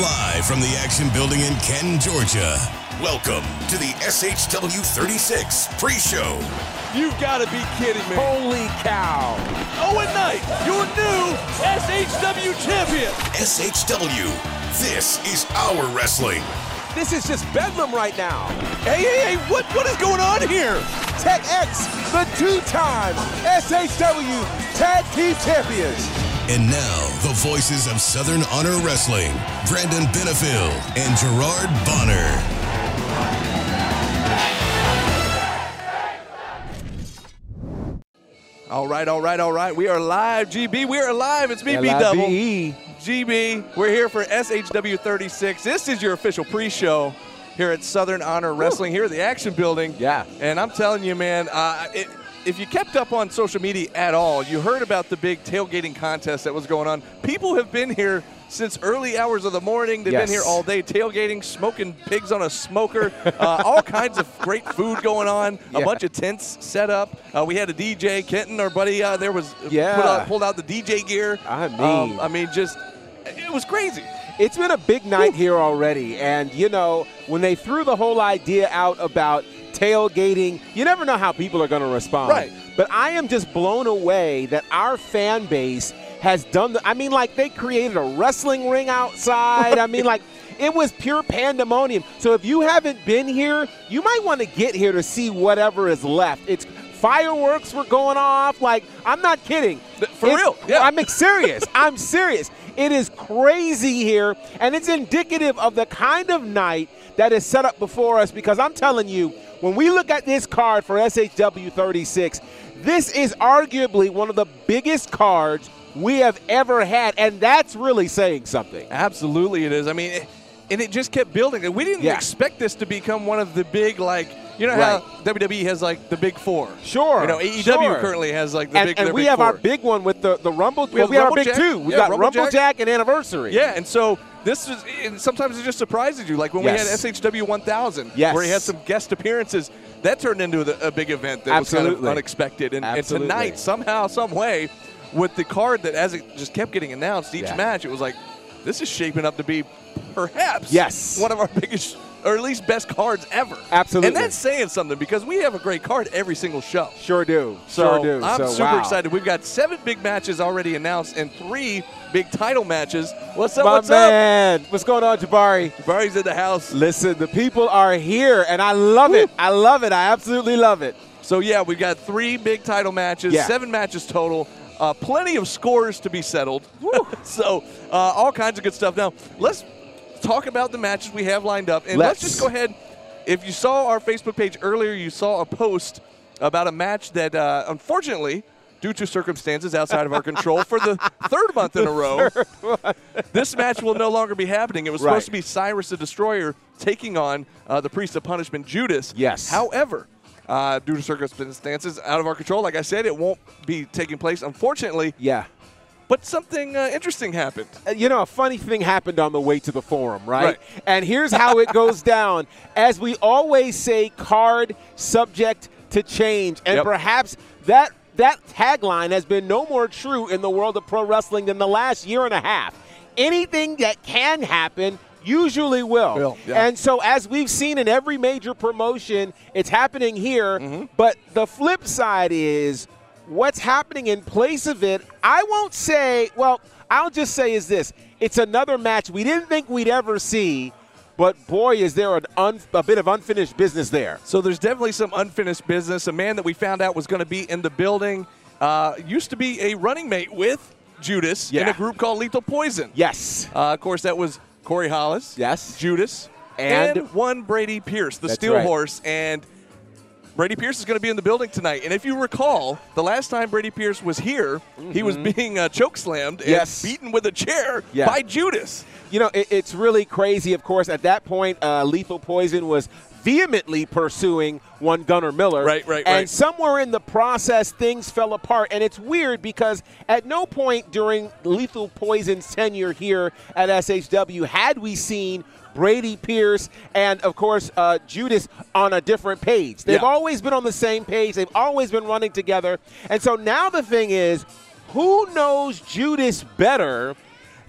Live from the Action Building in Canton, Georgia. Welcome to the SHW 36 pre show. You've got to be kidding me. Holy cow. Oh, Owen Knight, your new SHW champion. SHW, this is our wrestling. This is just bedlam right now. Hey, hey, hey, what, what is going on here? Tech X, the two-time SHW Tag Team Champions. And now, the voices of Southern Honor Wrestling, Brandon Benefiel and Gerard Bonner. All right, all right, all right. We are live, GB. We are live. It's me, B Double. GB. We're here for SHW 36. This is your official pre show here at Southern Honor Wrestling, here at the Action Building. Yeah. And I'm telling you, man, uh, it, if you kept up on social media at all, you heard about the big tailgating contest that was going on. People have been here since early hours of the morning. They've Yes. been here all day tailgating, smoking pigs on a smoker, uh, all kinds of great food going on, a bunch of tents set up. Uh, we had a DJ, Kenton, our buddy, uh, there was Yeah. put out, pulled out the DJ gear. I mean- Um, I mean, just it was crazy. It's been a big night here already. And, you know, when they threw the whole idea out about tailgating, you never know how people are going to respond. Right. But I am just blown away that our fan base has done the. I mean, like, they created a wrestling ring outside. I mean, like, it was pure pandemonium. So if you haven't been here, you might want to get here to see whatever is left. It's fireworks were going off. Like, I'm not kidding. For It's- real, yeah. I'm serious. I'm serious. It is crazy here, and it's indicative of the kind of night that is set up before us because I'm telling you, when we look at this card for SHW 36, this is arguably one of the biggest cards we have ever had, and that's really saying something. Absolutely, it is. I mean, it, and it just kept building. And we didn't Yeah. expect this to become one of the big, like, you know Right. how WWE has like the big four. Sure, You know, AEW sure. currently has like the And, big. and we big have four. our big one with the, the Rumble. We well, have we have our big Rumblejack. two. We Yeah, got Rumblejack. Rumblejack and Anniversary. Yeah, and so this is and sometimes it just surprises you. Like when Yes. we had SHW 1000, Yes. where he had some guest appearances, that turned into a, a big event that was kind Absolutely. of unexpected. And, and tonight, somehow, some way, with the card that as it just kept getting announced each Yeah. match, it was like this is shaping up to be perhaps Yes. one of our biggest or at least best cards ever. Absolutely. and that's saying something because we have a great card every single show. Sure do. So sure do. I'm So, super wow. excited. We've got seven big matches already announced and three big title matches. What's up? My what's man. What's going on, Jabari? Jabari's in the house. Listen, the people are here, and I love it. I love it. I absolutely love it. So yeah, we've got three big title matches, Yeah. seven matches total. Uh, plenty of scores to be settled. so uh, all kinds of good stuff. Now let's talk about the matches we have lined up, and let's, Let's. just go ahead. If you saw our Facebook page earlier, you saw a post about a match that, uh, unfortunately, due to circumstances outside of our control, for the third month in a row, this match will no longer be happening. It was Right. supposed to be Cyrus the Destroyer taking on uh, the Priest of Punishment, Judas. Yes. However, uh, due to circumstances out of our control, like I said, it won't be taking place, unfortunately. Yeah. But something uh, interesting happened. Uh, You know, a funny thing happened on the way to the forum, right? Right. And here's how it goes down. As we always say, card subject to change. And Yep. perhaps that that tagline has been no more true in the world of pro wrestling than the last year and a half. Anything that can happen usually will. Will, yeah. And so as we've seen in every major promotion, it's happening here, Mm-hmm. but the flip side is what's happening in place of it, I won't say, well, I'll just say is this. It's another match we didn't think we'd ever see, but boy, is there an un, a bit of unfinished business there. So there's definitely some unfinished business. A man that we found out was going to be in the building uh, used to be a running mate with Judas in a group called Lethal Poison. Yes. Uh, of course, that was Corey Hollis. Yes. Judas. And- one Brady Pierce, the Steel right. Horse. And Brady Pierce is going to be in the building tonight. And if you recall, the last time Brady Pierce was here, he was being uh, chokeslammed Mm-hmm. Yes. and beaten with a chair Yeah. by Judas. You know, it, it's really crazy. Of course, at that point, uh, Lethal Poison was vehemently pursuing one Gunnar Miller. Right, right, And right. somewhere in the process, things fell apart. And it's weird because at no point during Lethal Poison's tenure here at SHW had we seen Brady Pierce and, of course, uh, Judas on a different page. They've Yeah. always been on the same page. They've always been running together. And so now the thing is, who knows Judas better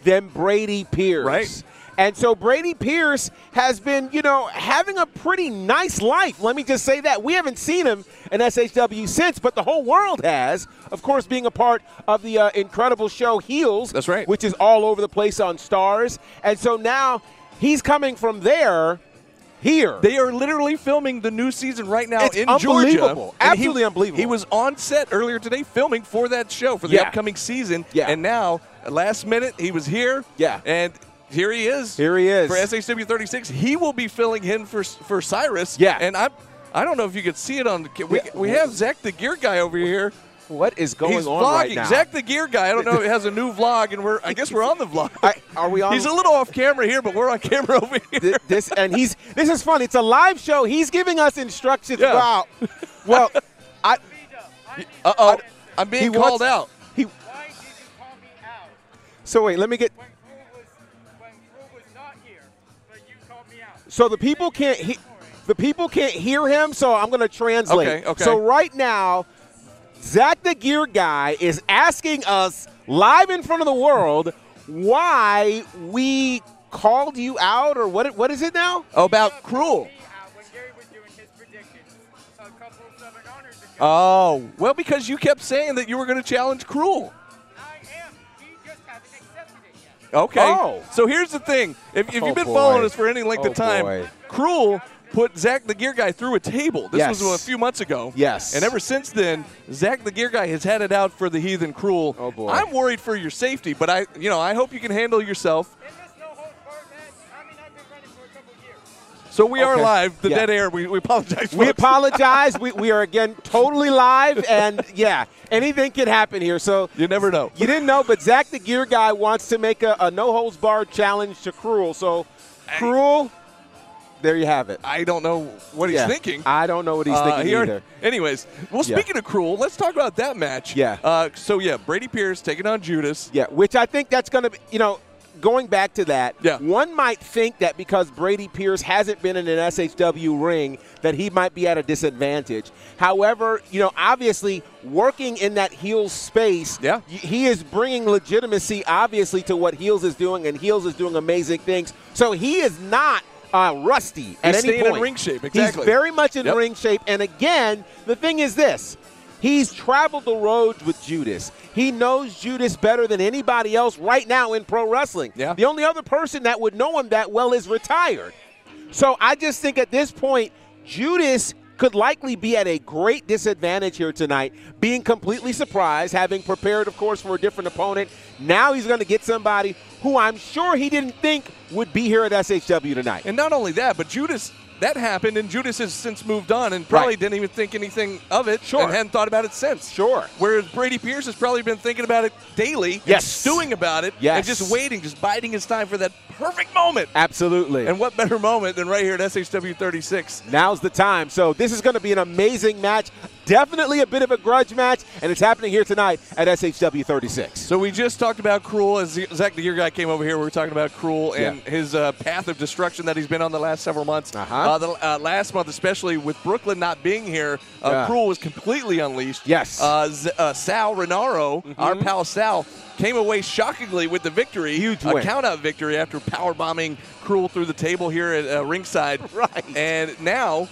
than Brady Pierce. Right. And so Brady Pierce has been, you know, having a pretty nice life. Let me just say that. We haven't seen him in SHW since, but the whole world has. Of course, being a part of the uh, incredible show Heels. That's right. Which is all over the place on Starz. And so now he's coming from there here. They are literally filming the new season right now It's in unbelievable. Georgia. Absolutely he, unbelievable. He was on set earlier today filming for that show for the Yeah. upcoming season. Yeah. And now, last minute, he was here. Yeah. And here he is. Here he is. For SHW 36. He will be filling in for for Cyrus. Yeah. And I I don't know if you could see it on the we, Yeah. we have Zach the Gear Guy over here. What is going He's on vlogging. right now? Zach the Gear Guy. I don't know. He has a new vlog, and we're. I guess we're on the vlog. I- are we on- He's a little off camera here, but we're on camera over here. Th- this and he's this is fun. It's a live show. He's giving us instructions. Yeah. Wow. Well, I Uh oh. I'm being He called wants- out. he. Why did you call me out So wait, let me get. when Crew was when Crew was not here, but you called me out? So the people can't. He, the people can't hear him. So I'm going to translate. Okay, okay. So right now, Zach the Gear Guy is asking us live in front of the world why we called you out or what? What is it now? About cruel. Me out when Gary was doing his predictions a couple of Southern Honors ago. Oh, well, because you kept saying that you were going to challenge Cruel. I am. He just hasn't accepted it yet. Okay. Oh. So here's the thing. If, if Oh, you've been boy. following us for any length Oh, of time, boy. Cruel put Zach the Gear Guy through a table. This Yes. was a few months ago. Yes. And ever since then, Zach the Gear Guy has had it out for the Heathen Cruel. Oh, boy. I'm worried for your safety, but I, you know, I hope you can handle yourself. In this no holds barred match, I mean, I've been running for a couple years. So we are Okay. live. The Yeah. dead air. We, we apologize. We folks. apologize. we, we are again totally live, and yeah, anything can happen here. So You never know. You didn't know, but Zach the Gear Guy wants to make a, a no holds barred challenge to Cruel. So, Cruel, there you have it. I don't know what he's Yeah. thinking. I don't know what he's Uh, thinking he either. anyways, well, Yeah. speaking of cruel, let's talk about that match. Yeah. Uh, so yeah, Brady Pierce taking on Judas. Yeah, which I think that's going to be, you know, going back to that, Yeah. one might think that because Brady Pierce hasn't been in an SHW ring, that he might be at a disadvantage. However, you know, obviously working in that Heels space, Yeah. he is bringing legitimacy, obviously, to what Heels is doing, and Heels is doing amazing things. So he is not. Uh, rusty at He's any staying in point. ring shape, exactly. He's very much in Yep. ring shape. And again, the thing is this: He's traveled the roads with Judas. He knows Judas better than anybody else right now in pro wrestling. Yeah. The only other person that would know him that well is retired. So I just think at this point, Judas could likely be at a great disadvantage here tonight, being completely surprised, having prepared, of course, for a different opponent. Now he's going to get somebody who I'm sure he didn't think would be here at SHW tonight. And not only that, but Judas, that happened, and Judas has since moved on and probably Right. didn't even think anything of it Sure. and hadn't thought about it since. Sure. Whereas Brady Pierce has probably been thinking about it daily, Yes. stewing about it, Yes. and just waiting, just biding his time for that perfect moment. Absolutely. And what better moment than right here at SHW 36? Now's the time. So this is going to be an amazing match. Definitely a bit of a grudge match, and it's happening here tonight at SHW 36. So we just talked about Cruel. As Zach the Gear guy came over here, we were talking about Cruel and Yeah. his uh, path of destruction that he's been on the last several months. Uh-huh. Uh, the, uh, last month, especially with Brooklyn not being here, uh, Yeah. Cruel was completely unleashed. Yes. Mm-hmm. Uh, Z- uh, Sal Rinauro, our pal Sal, came away shockingly with the victory. Huge a win. count-out victory after power bombing Cruel through the table here at uh, ringside. Right. And now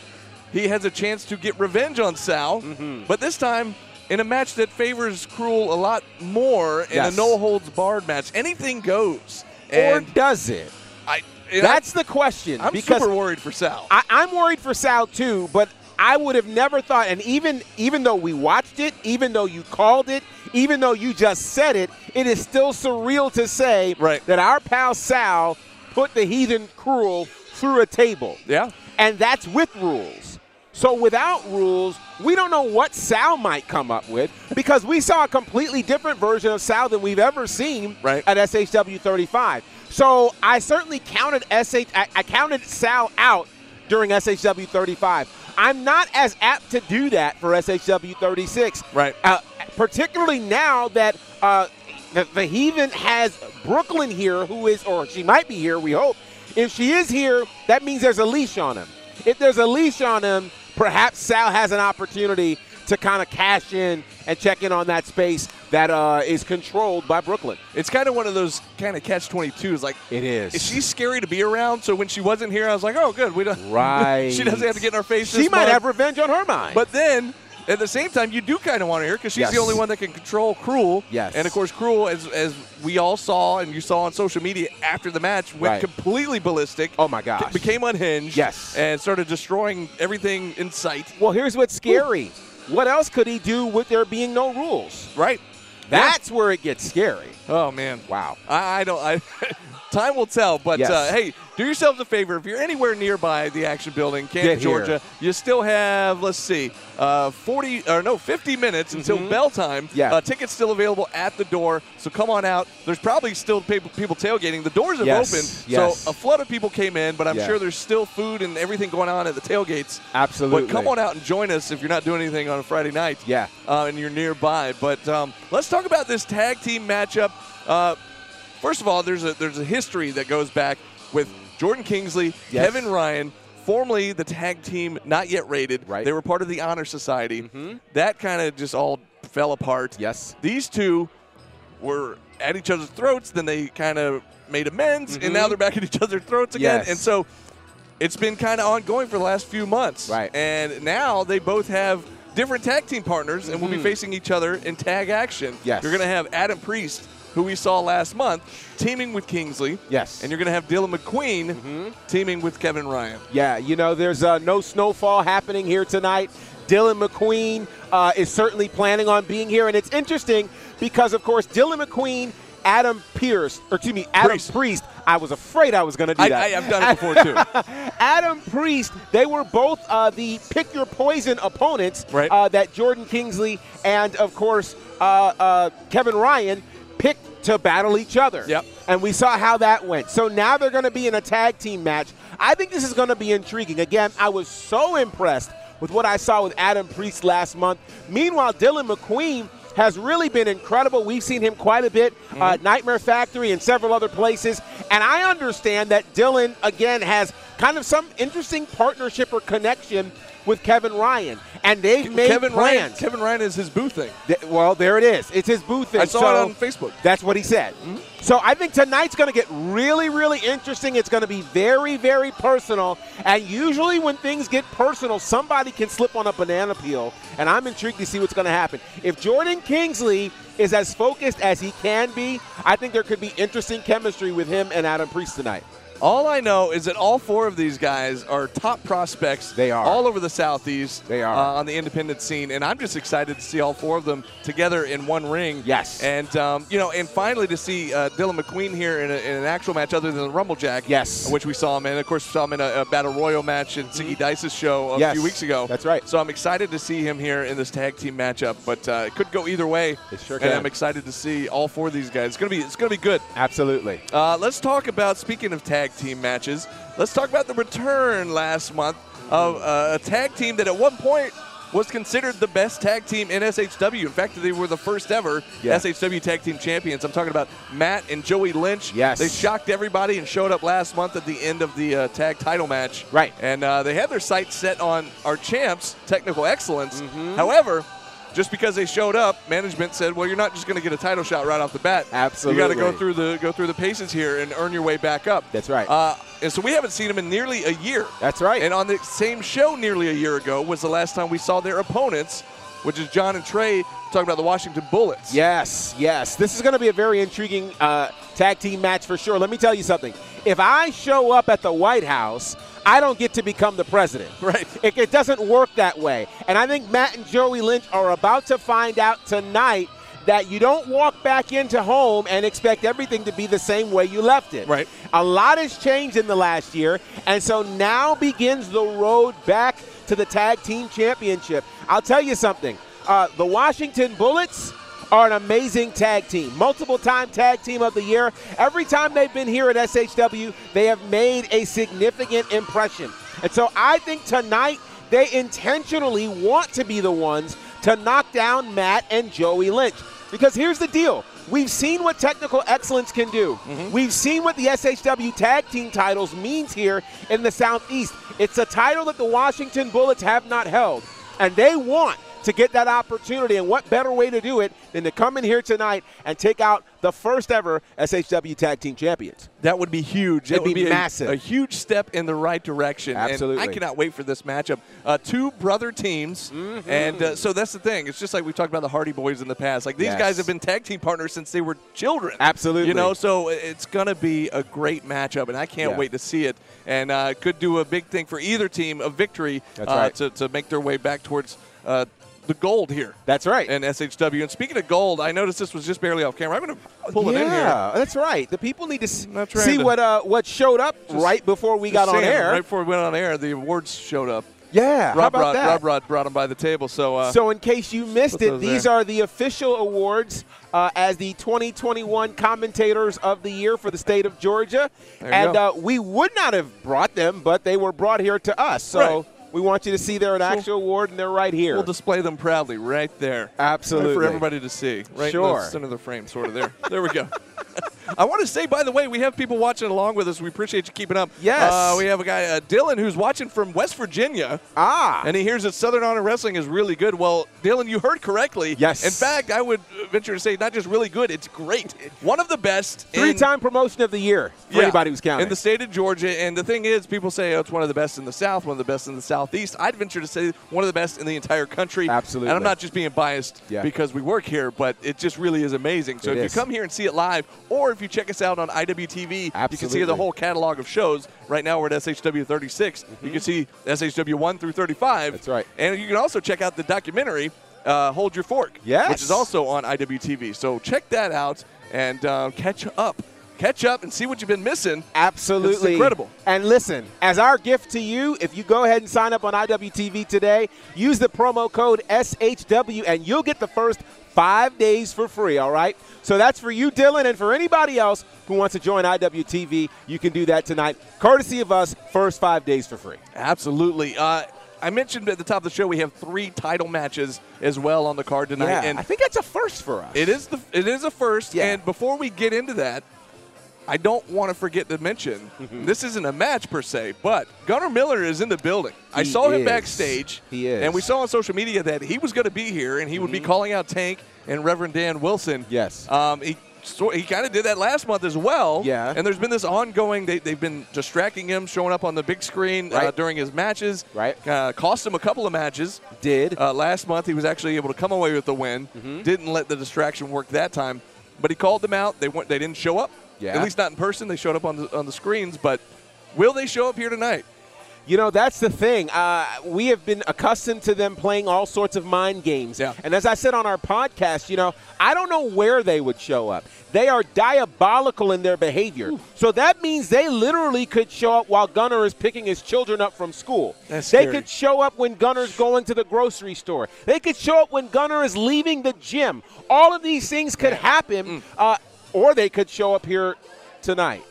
he has a chance to get revenge on Sal, Mm-hmm. but this time in a match that favors Cruel a lot more in Yes. a no holds barred match. Anything goes. Or And does it? I, That's the question. I'm, super worried for Sal. I, I'm worried for Sal too, but I would have never thought. And even even though we watched it, even though you called it, even though you just said it, it is still surreal to say Right. that our pal Sal put the heathen cruel through a table. yeah. and that's with rules. So without rules, we don't know what Sal might come up with because we saw a completely different version of Sal than we've ever seen Right. at SHW 35. So I certainly counted SH I, I counted Sal out during SHW 35. I'm not as apt to do that for SHW 36. Right. Uh, particularly now that uh, the, the Heathen has Brooklyn here, who is, or she might be here, we hope. If she is here, that means there's a leash on him. If there's a leash on him, perhaps Sal has an opportunity to kind of cash in and check in on that space that uh, is controlled by Brooklyn. It's kind of one of those kind of catch 22s. Like, It is. is she scary to be around? So when she wasn't here, I was like, oh, good. We don't. Right. she doesn't have to get in our face. She might month. have revenge on her mind. But then, at the same time, you do kind of want to hear because she's Yes. the only one that can control Cruel. Yes. And of course, Cruel, as, as we all saw and you saw on social media after the match, went Right. completely ballistic. Oh, my gosh. Became unhinged. Yes. And started destroying everything in sight. well, here's what's scary. What else could he do with there being no rules? Right. That's where it gets scary. Oh man. Wow. I, I don't. I. time will tell. But Yes. uh, hey, do yourselves a favor. If you're anywhere nearby the Action Building, Canton. Georgia, you still have let's see, uh, 40 or no, 50 minutes until bell time. Mm-hmm. Yeah. Uh, tickets still available at the door. So come on out. There's probably still people, people tailgating. The doors have Yes. opened. Yes. So a flood of people came in, but I'm Yeah. sure there's still food and everything going on at the tailgates. Absolutely. But come on out and join us if you're not doing anything on a Friday night. Yeah. Uh, and you're nearby. But um, let's talk about this tag team matchup. Uh, first of all, there's a there's a history that goes back with Jordan Kingsley, Yes. Kevin Ryan, formerly the tag team not yet rated. Right. Mm-hmm. They were part of the Honor Society. That kind of just all fell apart. Yes. These two were at each other's throats. Then they kind of made amends, and now they're back at each other's throats again. Mm-hmm. Yes. And so it's been kind of ongoing for the last few months. Right. And now they both have different tag team partners and will be facing each other in tag action. Mm-hmm. Yes. You're going to have Adam Priest, who we saw last month, teaming with Kingsley. Yes. And you're going to have Dylan McQueen teaming with Kevin Ryan. Yeah, you know, there's uh, no snowfall happening here tonight. Dylan McQueen uh, is certainly planning on being here, and it's interesting because, of course, Dylan McQueen, Adam Pierce, or excuse me, Adam Priest. Priest. I was afraid I was going to do I, that. I, have done it before, too. Adam Priest, they were both uh, the pick your poison opponents Right. uh, that Jordan Kingsley and, of course, uh, uh, Kevin Ryan to battle each other. Yep. And we saw how that went. So now they're going to be in a tag team match. I think this is going to be intriguing. Again, I was so impressed with what I saw with Adam Priest last month. Meanwhile, Dylan McQueen has really been incredible. We've seen him quite a bit, uh, Nightmare Factory and several other places. And I understand that Dylan, again, has kind of some interesting partnership or connection with Kevin Ryan. And they've made Kevin Ryan. plans. Kevin Ryan is his boo thing. Th- well, there it is. It's his booth thing. I saw So it on Facebook. That's what he said. Mm-hmm. So I think tonight's going to get really, really interesting. It's going to be very, very personal. And usually when things get personal, somebody can slip on a banana peel. And I'm intrigued to see what's going to happen. If Jordan Kingsley is as focused as he can be, I think there could be interesting chemistry with him and Adam Priest tonight. All I know is that all four of these guys are top prospects. They are. all over the southeast. They are. uh, on the independent scene, and I'm just excited to see all four of them together in one ring. Yes. and um, you know, and finally to see uh, Dylan McQueen here in, a, in an actual match other than the Rumble Jack. Yes. which we saw him in. Of course, we saw him in a, a Battle Royal match in Ziggy Dice's show a Mm-hmm. Yes, few weeks ago. that's right. So I'm excited to see him here in this tag team matchup, but uh, it could go either way. It sure can. And. I'm excited to see all four of these guys. It's gonna be it's gonna be good. Absolutely. Uh, let's talk about, speaking of tag team matches, let's talk about the return last month of uh, a tag team that at one point was considered the best tag team in SHW. In fact, they were the first ever Yeah. SHW tag team champions. I'm talking about Matt and Joey Lynch. Yes. They shocked everybody and showed up last month at the end of the uh, tag title match. Right. And uh, they had their sights set on our champs, Technical Excellence. Mm-hmm. However, just because they showed up, management said, "Well, you're not just going to get a title shot right off the bat. Absolutely, You got to go through the go through the paces here and earn your way back up." That's right. Uh, and so we haven't seen them in nearly a year. That's right. And on the same show nearly a year ago was the last time we saw their opponents, which is John and Trey talking about the Washington Bullets. Yes, yes. This is going to be a very intriguing uh, tag team match for sure. Let me tell you something. If I show up at the White House, I don't get to become the president. Right. It, it doesn't work that way. And I think Matt and Joey Lynch are about to find out tonight that you don't walk back into home and expect everything to be the same way you left it. Right. A lot has changed in the last year, and so now begins the road back to the tag team championship. I'll tell you something. Uh, the Washington Bullets are an amazing tag team, multiple time tag team of the year. Every time they've been here at SHW, they have made a significant impression. And so I think tonight they intentionally want to be the ones to knock down Matt and Joey Lynch. Because here's the deal. We've seen what technical excellence can do. Mm-hmm. We've seen what the SHW tag team titles means here in the Southeast. It's a title that the Washington Bullets have not held. And they want to get that opportunity. And what better way to do it than to come in here tonight and take out the first ever SHW Tag Team Champions? That would be huge. It'd would be be, massive. A, huge step in the right direction. And Absolutely. I cannot wait for this matchup. Uh, two brother teams, Mm-hmm. and uh, so that's the thing. It's just like we've talked about the Hardy Boys in the past. Like these Yes. guys have been tag team partners since they were children. Absolutely. You know, so it's going to be a great matchup, and I can't Yeah. wait to see it. And uh, could do a big thing for either team, a victory uh, right. to, to make their way back towards uh, the gold here. That's right. And SHW. And speaking of gold, I noticed this was just barely off camera. I'm going to pull it in here. Yeah, that's right. The people need to s- Not trying see to- what uh, what showed up right before we got Just on air. Right before we went on air, the awards showed up. Yeah, Rob Rod, that? Rob Rod brought them by the table. So, uh, So, in case you missed it, these there. are the official awards uh, as the 2021 commentators of the year for the state of Georgia. And uh, we would not have brought them, but they were brought here to us. So, Right. We want you to see they're an actual award, and they're right here. we'll display them proudly right there. Absolutely. For everybody to see. Right in the center of the frame, sort of there. there we go. I want to say, by the way, we have people watching along with us. We appreciate you keeping up. Yes. Uh, we have a guy, uh, Dylan, who's watching from West Virginia. ah, And he hears that Southern Honor Wrestling is really good. Well, Dylan, you heard correctly. Yes. In fact, I would venture to say not just really good, it's great. One of the best. three-time promotion of the year for Yeah, anybody who's counting. In the state of Georgia. And the thing is, people say oh, it's one of the best in the South, one of the best in the Southeast. I'd venture to say one of the best in the entire country. Absolutely. And I'm not just being biased Yeah. because we work here, but it just really is amazing. So It if is. you come here and see it live, or if you check us out on IWTV, you can see the whole catalog of shows. Right now we're at SHW 36. You can see SHW 1 through 35. Mm-hmm. That's right. And you can also check out the documentary, uh, Hold Your Fork, Yes. which is also on IWTV. So check that out and uh, catch up. Catch up and see what you've been missing. Absolutely. It's incredible. And listen, as our gift to you, if you go ahead and sign up on IWTV today, use the promo code SHW and you'll get the first five days for free, all right? So that's for you, Dylan, and for anybody else who wants to join IWTV, you can do that tonight. Courtesy of us, first five days for free. Absolutely. Uh, I mentioned at the top of the show we have three title matches as well on the card tonight, and I think that's a first for us. it is the it is a first. Yeah. And before we get into that, I don't want to forget to mention Mm-hmm. this isn't a match per se, but Gunnar Miller is in the building. I He saw him backstage. He is. and we saw on social media that he was going to be here and he would be calling out Tank and Reverend Dan Wilson. Mm-hmm. Yes. um, he. So he kind of did that last month as well. Yeah. And there's been this ongoing, they, they've been distracting him, showing up on the big screen uh, during his matches. Right. Uh, cost him a couple of matches. Did. Uh, last month, he was actually able to come away with the win. Mm-hmm. Didn't let the distraction work that time, but he called them out. They went. They didn't show up. Yeah. At least not in person. They showed up on the on the screens. But will they show up here tonight? You know, that's the thing. Uh, we have been accustomed to them playing all sorts of mind games. Yeah. And as I said on our podcast, you know, I don't know where they would show up. They are diabolical in their behavior. So that means they literally could show up while Gunner is picking his children up from school. That's they scary. could show up when Gunner's going to the grocery store. They could show up when Gunner is leaving the gym. All of these things could happen, Mm. uh, or they could show up here tonight.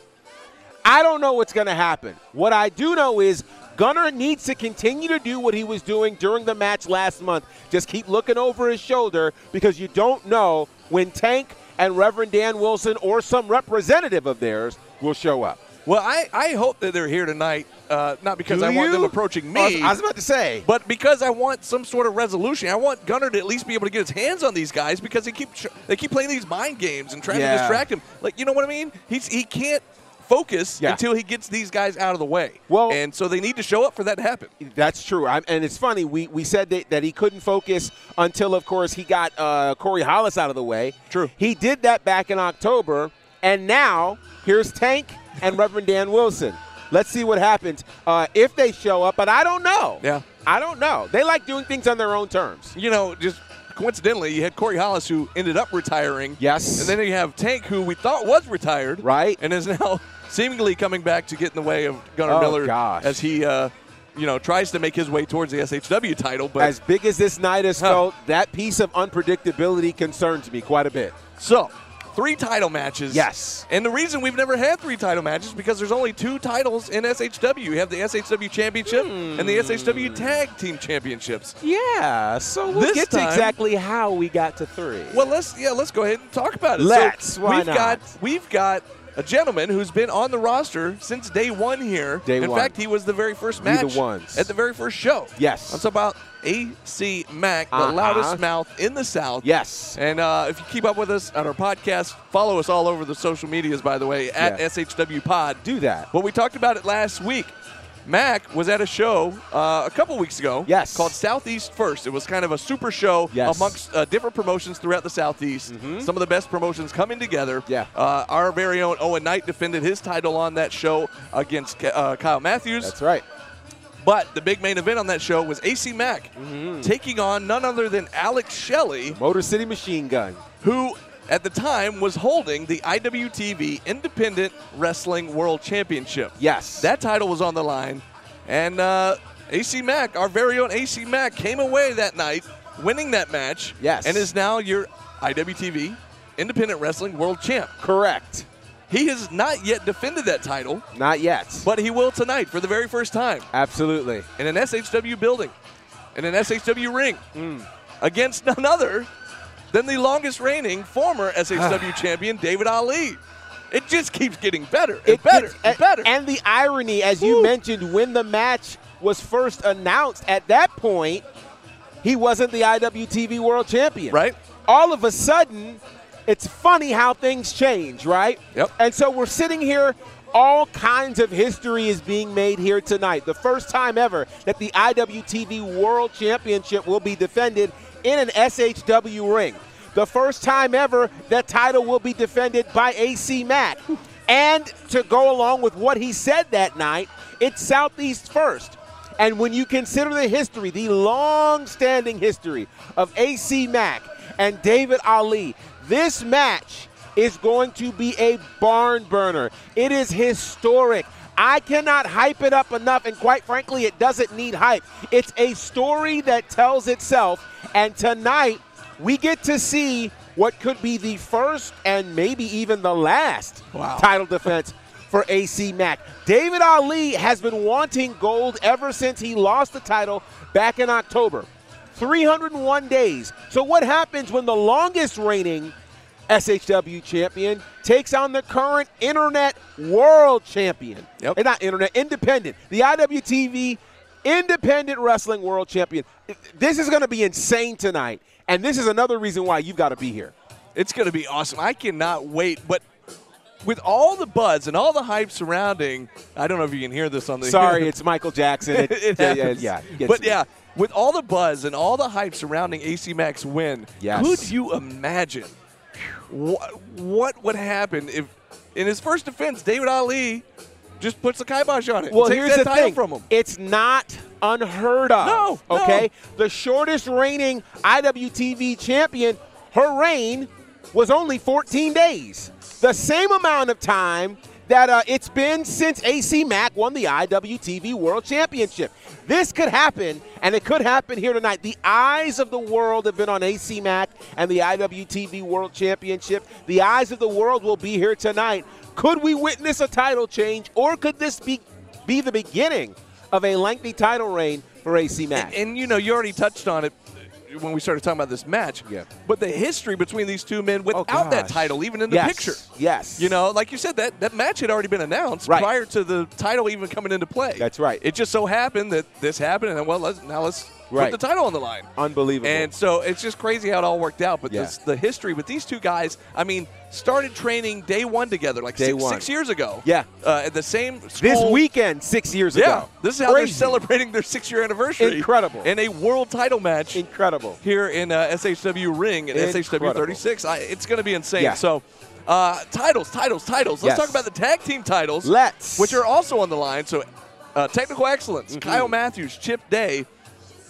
I don't know what's going to happen. What I do know is Gunner needs to continue to do what he was doing during the match last month. Just keep looking over his shoulder because you don't know when Tank and Reverend Dan Wilson or some representative of theirs will show up. Well, I, I hope that they're here tonight. Uh, not because Do I want them approaching I was- me. I was about to say. but because I want some sort of resolution, I want Gunner to at least be able to get his hands on these guys because they keep tr- they keep playing these mind games and trying Yeah. to distract him. Like you know what I mean? He's he can't focus Yeah. until he gets these guys out of the way. Well- and so they need to show up for that to happen. That's true. i and it's funny. We, we said that, that he couldn't focus until, of course, he got uh, Corey Hollis out of the way. True. He did that back in October. And now here's Tank and Reverend Dan Wilson. Let's see what happens uh, if they show up. But I don't know. Yeah. I don't know. They like doing things on their own terms. You know, just coincidentally, you had Corey Hollis who ended up retiring. Yes. And then you have Tank who we thought was retired. Right. And is now seemingly coming back to get in the way of Gunnar Oh, Miller gosh. as he, uh, you know, tries to make his way towards the SHW title. But As big as this night has Huh. felt, that piece of unpredictability concerns me quite a bit. So, three title matches. Yes. And the reason we've never had three title matches is because there's only two titles in SHW. You have the SHW Championship and the SHW Tag Team Championships. Yeah. So we'll This get to exactly how we got to three. Well, let's yeah, let's go ahead and talk about it. Let's. So Why we've not? got we've got a gentleman who's been on the roster since day one here. Day In one. fact, he was the very first We the ones. at the very first show. Yes. I'm about AC Mack, the Uh-huh. loudest mouth in the South. Yes. And uh, if you keep up with us on our podcast, follow us all over the social medias, by the way, at Yeah. SHW Pod. Do that. But we talked about it last week. Mac was at a show uh, a couple weeks ago. Yes. Called Southeast First. It was kind of a super show Yes. amongst uh, different promotions throughout the Southeast. Some of the best promotions coming together. Mm-hmm. Yeah. Uh, our very own Owen Knight defended his title on that show against uh, Kyle Matthews. That's right. But the big main event on that show was AC Mack Mm-hmm. taking on none other than Alex Shelley, Motor City Machine Gun. who at the time was holding the IWTV Independent Wrestling World Championship. Yes. That title was on the line. And uh, AC Mack, our very own AC Mack, came away that night winning that match. Yes. And is now your IWTV Independent Wrestling World Champ. correct. He has not yet defended that title, Not yet. but he will tonight for the very first time Absolutely. in an SHW building, in an SHW ring, Hmm. against none other than the longest reigning former SHW champion, David Ali. It just keeps getting better and It better gets- and better. And the irony, as you mentioned, when the match was first announced, at that point, he wasn't the IWTV World Champion. Right. All of a sudden, it's funny how things change, right? Yep. And so we're sitting here. All kinds of history is being made here tonight. The first time ever that the IWTV World Championship will be defended in an SHW ring. The first time ever that title will be defended by AC Mack. And to go along with what he said that night, it's Southeast first. And when you consider the history, the long standing history of AC Mack and David Ali, this match is going to be a barn burner. It is historic. I cannot hype it up enough, and quite frankly, it doesn't need hype. It's a story that tells itself, and tonight we get to see what could be the first and maybe even the last Wow. title defense for AC Mack. David Ali has been wanting gold ever since he lost the title back in October. 301 days. So, what happens when the longest reigning SHW champion takes on the current internet world champion? Yep. Eh, Not internet, independent. The IWTV independent wrestling world champion. This is going to be insane tonight. And this is another reason why you've got to be here. It's going to be awesome. I cannot wait. But with all the buzz and all the hype surrounding, I don't know if you can hear this on the. Sorry, it's Michael Jackson. It- it yeah, yeah, yeah, gets But yeah, with all the buzz and all the hype surrounding AC Mack's win, Yes. could you imagine what, what would happen if, in his first defense, David Ali just puts the kibosh on it? Well, takes here's the title thing. from him. It's not unheard of. No, no. Okay? The shortest reigning IWTV champion, her reign was only 14 days. The same amount of time that uh, it's been since AC Mack won the IWTV World Championship. This could happen, and it could happen here tonight. The eyes of the world have been on AC Mack and the IWTV World Championship. The eyes of the world will be here tonight. Could we witness a title change, or could this be be the beginning of a lengthy title reign for AC Mack? And, and, you know, you already touched on it when we started talking about this match. Yeah. But the history between these two men without oh, that title even in the yes. picture. Yes. You know, like you said, that, that match had already been announced Right. prior to the title even coming into play. That's right. It just so happened that this happened, and well, let's, now let's Right. put the title on the line. Unbelievable. And so it's just crazy how it all worked out. But Yeah. this, the history with these two guys, I mean, started training day one together, like Day six, one. six years ago. Yeah. Uh, at the same this weekend, six years Yeah. ago. This is how Crazy. they're celebrating their six-year anniversary. Incredible. In a world title match Incredible. here in uh, SHW Ring and SHW 36. I, it's going to be insane. Yeah. So, uh, titles, titles, titles. Let's Yes. talk about the tag team titles. Let's. Which are also on the line. So, uh, technical excellence. Mm-hmm. Kyle Matthews, Chip Day,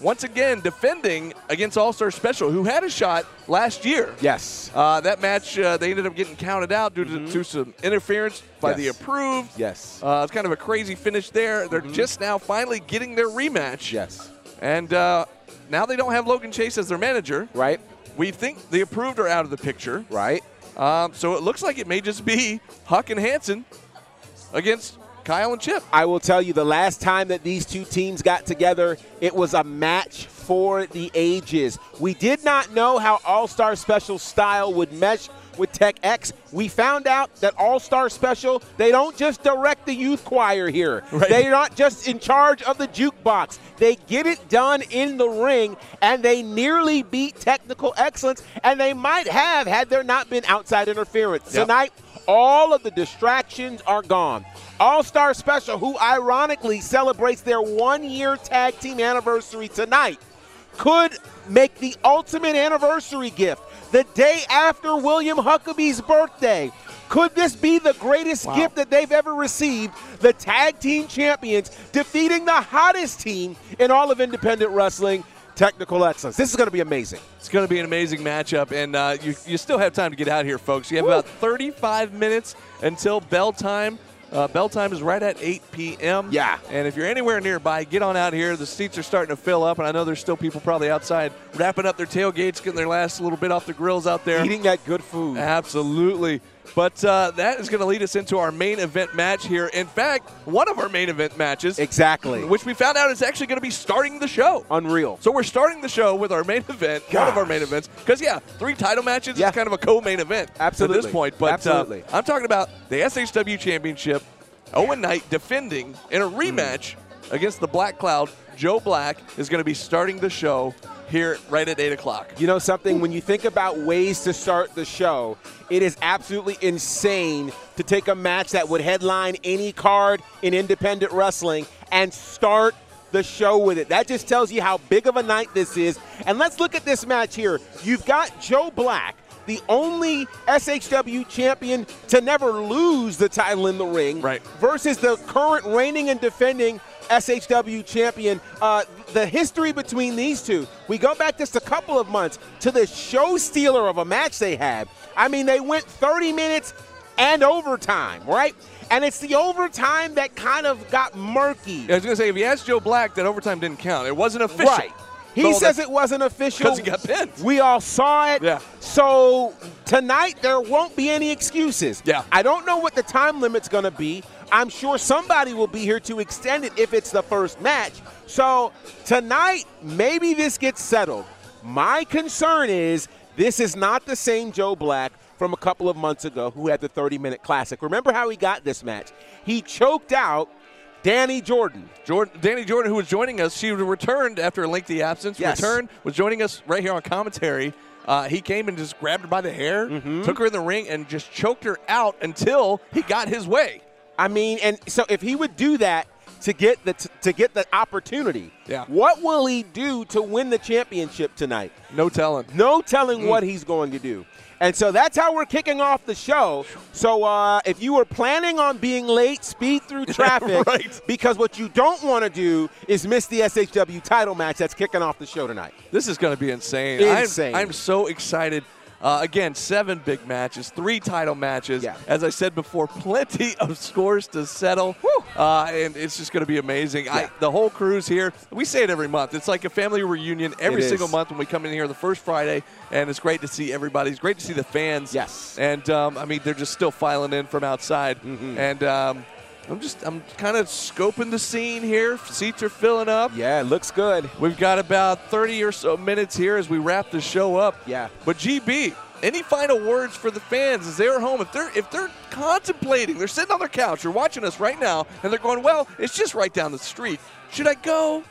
once again defending against All Star Special, who had a shot last year. Yes. Uh, that match, uh, they ended up getting counted out due to, to some interference by the Mm-hmm. Approved. Yes. Uh, it's kind of a crazy finish there. They're just now finally getting their rematch. yes. And uh, now they don't have Logan Chase as their manager. Right. We think the approved are out of the picture. Right. Um, so it looks like it may just be Huck and Hanson against Kyle and Chip. I will tell you the last time that these two teams got together, it was a match for the ages. We did not know how All Star Special style would mesh with Tech X. We found out that All Star Special, they don't just direct the youth choir here. Right. They're not just in charge of the jukebox. They get it done in the ring, and they nearly beat technical excellence, and they might have had there not been outside interference. Yep. Tonight, all of the distractions are gone. All Star Special, who ironically celebrates their one year tag team anniversary tonight, could make the ultimate anniversary gift the day after William Huckabee's birthday. Could this be the greatest Wow. gift that they've ever received? The tag team champions defeating the hottest team in all of independent wrestling, Technical Excellence. This is going to be amazing. It's going to be an amazing matchup, and uh, you, you still have time to get out here, folks. You have Woo. about 35 minutes until bell time. Uh, bell time is right at 8 p.m. Yeah. And if you're anywhere nearby, get on out here. The seats are starting to fill up, and I know there's still people probably outside wrapping up their tailgates, getting their last little bit off the grills out there. Eating that good food. Absolutely. But uh, that is going to lead us into our main event match here. In fact, one of our main event matches, Exactly. which we found out is actually going to be starting the show. Unreal. So we're starting the show with our main event, one of our main events, because yeah, three title matches Yeah. is kind of a co-main event at Absolutely. this point. But Absolutely. Uh, I'm talking about the SHW Championship. Owen Knight defending in a rematch against the Black Cloud. Joe Black is going to be starting the show here right at eight o'clock. You know something? When you think about ways to start the show, it is absolutely insane to take a match that would headline any card in independent wrestling and start the show with it. That just tells you how big of a night this is. And let's look at this match here. You've got Joe Black, the only SHW champion to never lose the title in the ring, Right. versus the current reigning and defending SHW champion. Uh, the history between these two, we go back just a couple of months to the show stealer of a match they had. I mean, they went 30 minutes and overtime, right? And it's the overtime that kind of got murky. I was going to say, if you ask Joe Black, that overtime didn't count. It wasn't official. Right. He says it wasn't official 'Cause he got pinned. We all saw it. Yeah. So tonight there won't be any excuses. Yeah. I don't know what the time limit's going to be. I'm sure somebody will be here to extend it if it's the first match. So tonight maybe this gets settled. My concern is this is not the same Joe Black from a couple of months ago who had the 30-minute classic. Remember how he got this match? He choked out Danny Jordan. Jordan, Danny Jordan, who was joining us, she returned after a lengthy absence. Yes. Returned, was joining us right here on commentary. Uh, he came and just grabbed her by the hair, Mm-hmm. took her in the ring, and just choked her out until he got his way. I mean, and so if he would do that to get the to get the opportunity, Yeah. what will he do to win the championship tonight? No telling. No telling Mm. what he's going to do. And so that's how we're kicking off the show. So uh, if you were planning on being late, speed through traffic. Right. Because what you don't want to do is miss the SHW title match that's kicking off the show tonight. This is going to be insane. Insane. I'm, I'm so excited. Uh, again, seven big matches, three title matches. Yeah. As I said before, plenty of scores to settle. Uh, and it's just going to be amazing. I, the whole crew's here. We say it every month. It's like a family reunion every It single is. month when we come in here the first Friday. And it's great to see everybody. It's great to see the fans. Yes. And, um, I mean, they're just still filing in from outside. Mm-hmm. And um, I'm just, I'm kind of scoping the scene here. Seats are filling up. Yeah, it looks good. We've got about 30 or so minutes here as we wrap the show up. Yeah. But GB, any final words for the fans as they're home? If they're if they're contemplating, they're sitting on their couch, they're watching us right now, and they're going, "Well, it's just right down the street. Should I go?"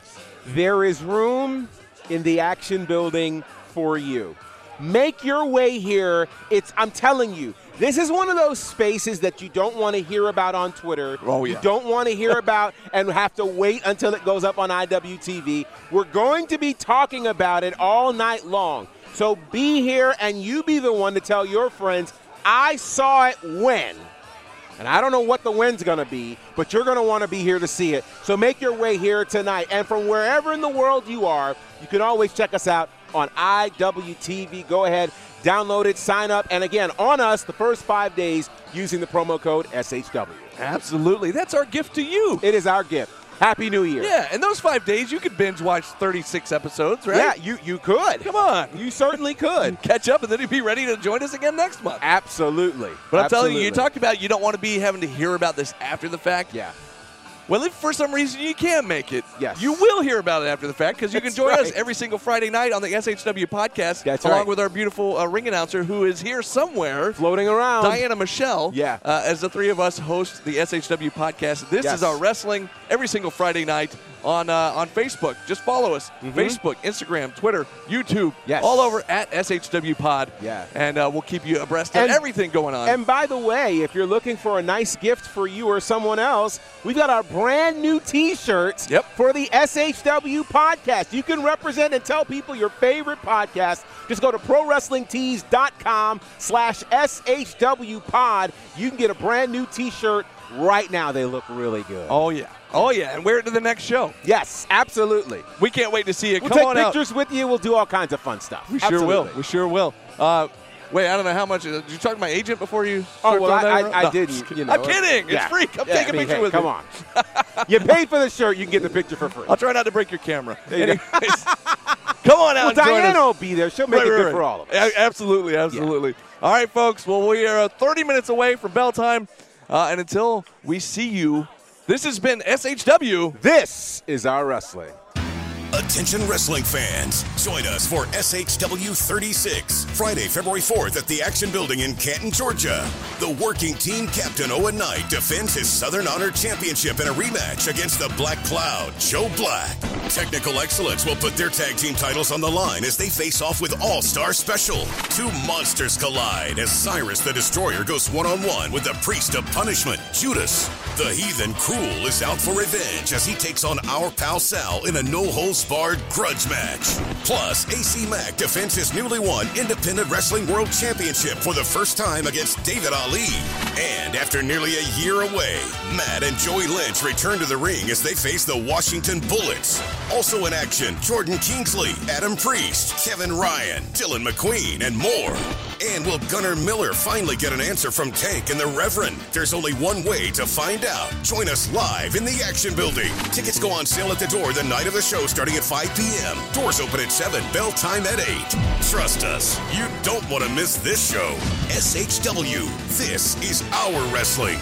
There is room in the action building for you. Make your way here. It's I'm telling you, this is one of those spaces that you don't want to hear about on Twitter. Oh, yeah. You don't want to hear about and have to wait until it goes up on IWTV. We're going to be talking about it all night long. So be here and you be the one to tell your friends, I saw it when. And I don't know what the wind's going to be, but you're going to want to be here to see it. So make your way here tonight. And from wherever in the world you are, you can always check us out on IWTV. Go ahead, download it, sign up. And again, on us the first five days using the promo code SHW. Absolutely. That's our gift to you. It is our gift. Happy New Year. yeah, in those five days, you could binge watch 36 episodes, right? Yeah, you, you could. Come on. You certainly could. Catch up, and then you'd be ready to join us again next month. Absolutely. But I'm telling you, you talked about you don't want to be having to hear about this after the fact. Yeah. Well, if for some reason you can't make it, Yes. you will hear about it after the fact because you can That's join us every single Friday night on the SHW podcast, That's along right. with our beautiful uh, ring announcer who is here somewhere. Floating around. Diana Michelle. Yeah. Uh, as the three of us host the SHW podcast. This Yes. is our wrestling every single Friday night on uh, on Facebook. Just follow us. Facebook, Instagram, Twitter, YouTube. Mm-hmm. Yes. All over at SHW Pod. Yeah. And uh, we'll keep you abreast And- of everything going on. And by the way, if you're looking for a nice gift for you or someone else, we've got our brand new T-shirts Yep. for the SHW podcast. You can represent and tell people your favorite podcast. Just go to ProWrestlingTees.com slash SHW pod. You can get a brand new T-shirt right now. They look really good. oh, yeah. Oh, yeah. And wear it to the next show. Yes, absolutely. We can't wait to see you. We'll Come take on out. pictures with you. We'll do all kinds of fun stuff. We sure will. We sure will. Uh, wait, I don't know how much. Uh, did you talk to my agent before you? Oh well, I. I, I No, didn't. You know, I'm kidding. Yeah. It's free. Come Yeah, take a mean, picture hey, with come me. Come on. you paid for the shirt. You can get the picture for free. I'll try not to break your camera. you. Anyways, come on out Well, Diana will be there. She'll make Right, it right, good for all of us. Absolutely, absolutely. All right, folks. Well, we are uh, 30 minutes away from bell time, uh, and until we see you, this has been SHW. This is our wrestling. Attention wrestling fans, join us for SHW 36, Friday, February 4th at the Action Building in Canton, Georgia. The working team captain Owen Knight defends his Southern Honor Championship in a rematch against the Black Cloud, Joe Black. Technical Excellence will put their tag team titles on the line as they face off with All Star Special. Two monsters collide as Cyrus the Destroyer goes one on one with the Priest of Punishment, Judas. The Heathen Cruel is out for revenge as he takes on our pal Sal in a no holds barred grudge match. Plus, AC Mack defends his newly won Independent Wrestling World Championship for the first time against David Ali. And after nearly a year away, Matt and Joey Lynch return to the ring as they face the Washington Bullets. Also in action, Jordan Kingsley, Adam Priest, Kevin Ryan, Dylan McQueen, and more. And will Gunnar Miller finally get an answer from Tank and the Reverend? There's only one way to find out. Join us live in the Action Building. Tickets go on sale at the door the night of the show starting at 5 p.m. Doors open at 7, bell time at 8. Trust us, you don't want to miss this show. SHW, this is our wrestling.